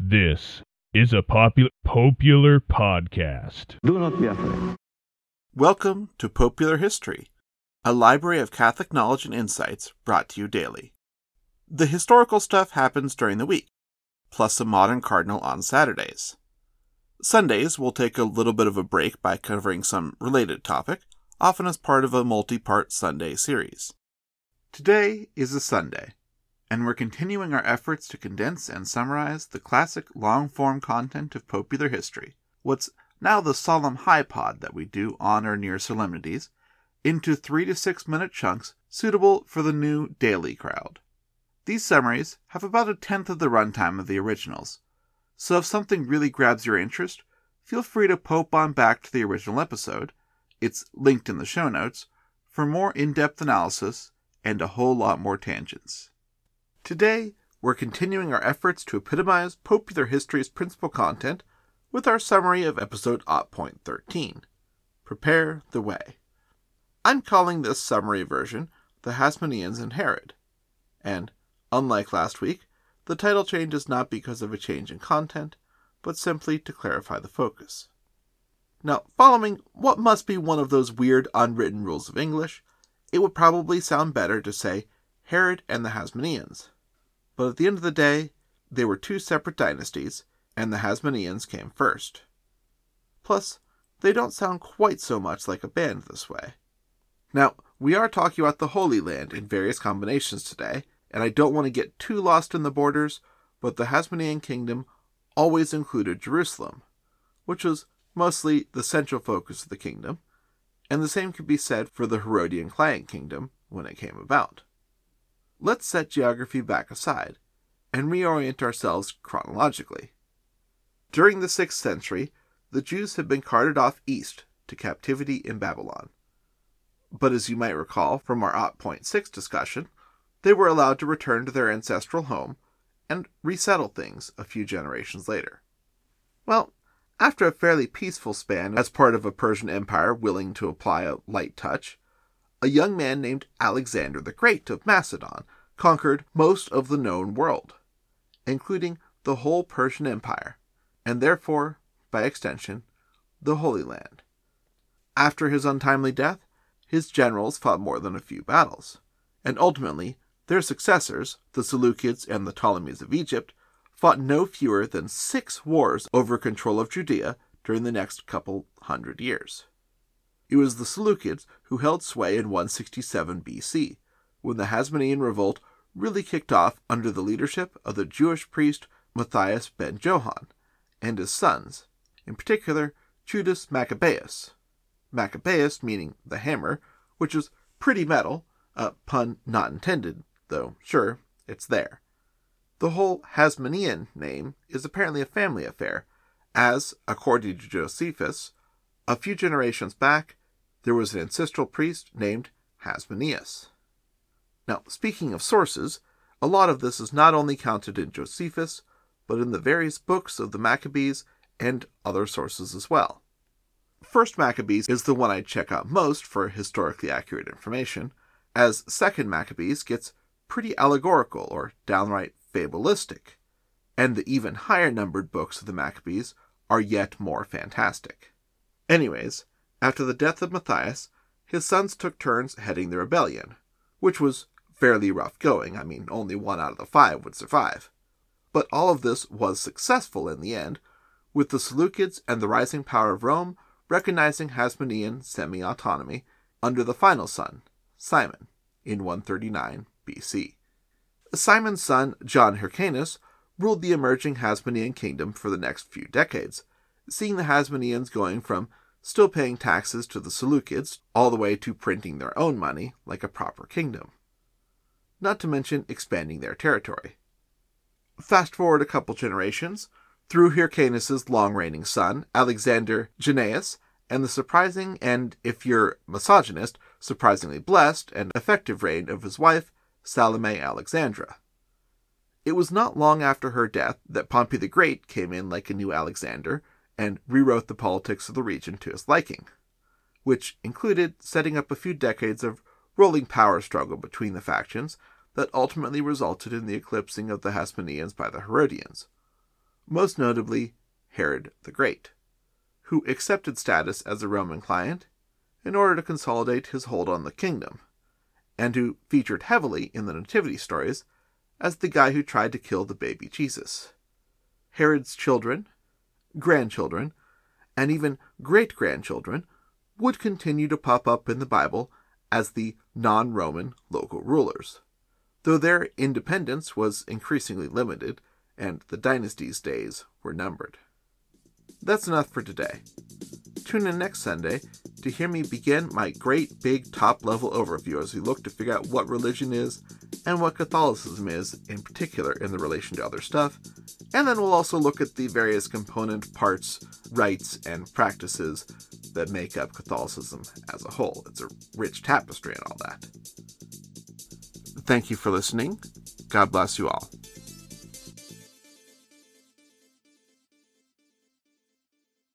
This is a popular popular podcast. Do not be afraid. Welcome to Popular History, a library of Catholic knowledge and insights brought to you daily. The historical stuff happens during the week, plus a modern cardinal on Saturdays. Sundays, we'll take a little bit of a break by covering some related topic, often as part of a multi part Sunday series. Today is a Sunday, and we're continuing our efforts to condense and summarize the classic long form content of popular history, what's now the solemn high pod that we do on or near solemnities, into three to six minute chunks suitable for the new daily crowd. These summaries have about a tenth of the runtime of the originals, so if something really grabs your interest, feel free to pope on back to the original episode. It's linked in the show notes for more in depth analysis and a whole lot more tangents. Today, we're continuing our efforts to epitomize popular history's principal content with our summary of episode 0.13 Prepare the Way. I'm calling this summary version The Hasmoneans and Herod, and, unlike last week, the title change is not because of a change in content, but simply to clarify the focus. Now, following what must be one of those weird unwritten rules of English, it would probably sound better to say Herod and the Hasmoneans. But at the end of the day, they were two separate dynasties, and the Hasmoneans came first. Plus, they don't sound quite so much like a band this way. Now, we are talking about the Holy Land in various combinations today, and I don't want to get too lost in the borders, but the Hasmonean kingdom always included Jerusalem, which was mostly the central focus of the kingdom, and the same could be said for the Herodian client kingdom when it came about. Let's set geography back aside and reorient ourselves chronologically. During the 6th century, the Jews had been carted off east to captivity in Babylon. But as you might recall from our 0.6 discussion, they were allowed to return to their ancestral home and resettle things a few generations later. Well, after a fairly peaceful span as part of a Persian empire willing to apply a light touch, a young man named Alexander the Great of Macedon conquered most of the known world, including the whole Persian Empire, and therefore, by extension, the Holy Land. After his untimely death, his generals fought more than a few battles, and ultimately, their successors, the Seleucids and the Ptolemies of Egypt, fought no fewer than six wars over control of Judea during the next couple hundred years. It was the Seleucids who held sway in 167 BC, when the Hasmonean revolt really kicked off under the leadership of the Jewish priest Matthias ben Johann and his sons, in particular Judas Maccabeus. Maccabeus meaning the hammer, which is pretty metal, a pun not intended, though sure, it's there. The whole Hasmonean name is apparently a family affair, as, according to Josephus, a few generations back, there was an ancestral priest named Hasmoneus. Now, speaking of sources, a lot of this is not only counted in Josephus, but in the various books of the Maccabees and other sources as well. First Maccabees is the one I check out most for historically accurate information, as Second Maccabees gets pretty allegorical or downright fabulistic, and the even higher numbered books of the Maccabees are yet more fantastic. Anyways, after the death of Matthias, his sons took turns heading the rebellion, which was fairly rough going. I mean, only one out of the five would survive. But all of this was successful in the end, with the Seleucids and the rising power of Rome recognizing Hasmonean semi autonomy under the final son, Simon, in 139 BC. Simon's son, John Hyrcanus, ruled the emerging Hasmonean kingdom for the next few decades, seeing the Hasmoneans going from still paying taxes to the Seleucids all the way to printing their own money like a proper kingdom. Not to mention expanding their territory. Fast forward a couple generations, through Hyrcanus's long reigning son, Alexander Jannaeus, and the surprising and, if you're misogynist, surprisingly blessed and effective reign of his wife, Salome Alexandra. It was not long after her death that Pompey the Great came in like a new Alexander and rewrote the politics of the region to his liking, which included setting up a few decades of rolling power struggle between the factions that ultimately resulted in the eclipsing of the Hasmoneans by the Herodians, most notably Herod the Great, who accepted status as a Roman client in order to consolidate his hold on the kingdom, and who featured heavily in the nativity stories as the guy who tried to kill the baby Jesus. Herod's children, grandchildren, and even great grandchildren would continue to pop up in the Bible as the non Roman local rulers, though their independence was increasingly limited and the dynasty's days were numbered. That's enough for today. Tune in next Sunday to hear me begin my great big top level overview as we look to figure out what religion is and what Catholicism is in particular in the relation to other stuff. And then we'll also look at the various component parts, rites, and practices that make up Catholicism as a whole. It's a rich tapestry and all that. Thank you for listening. God bless you all.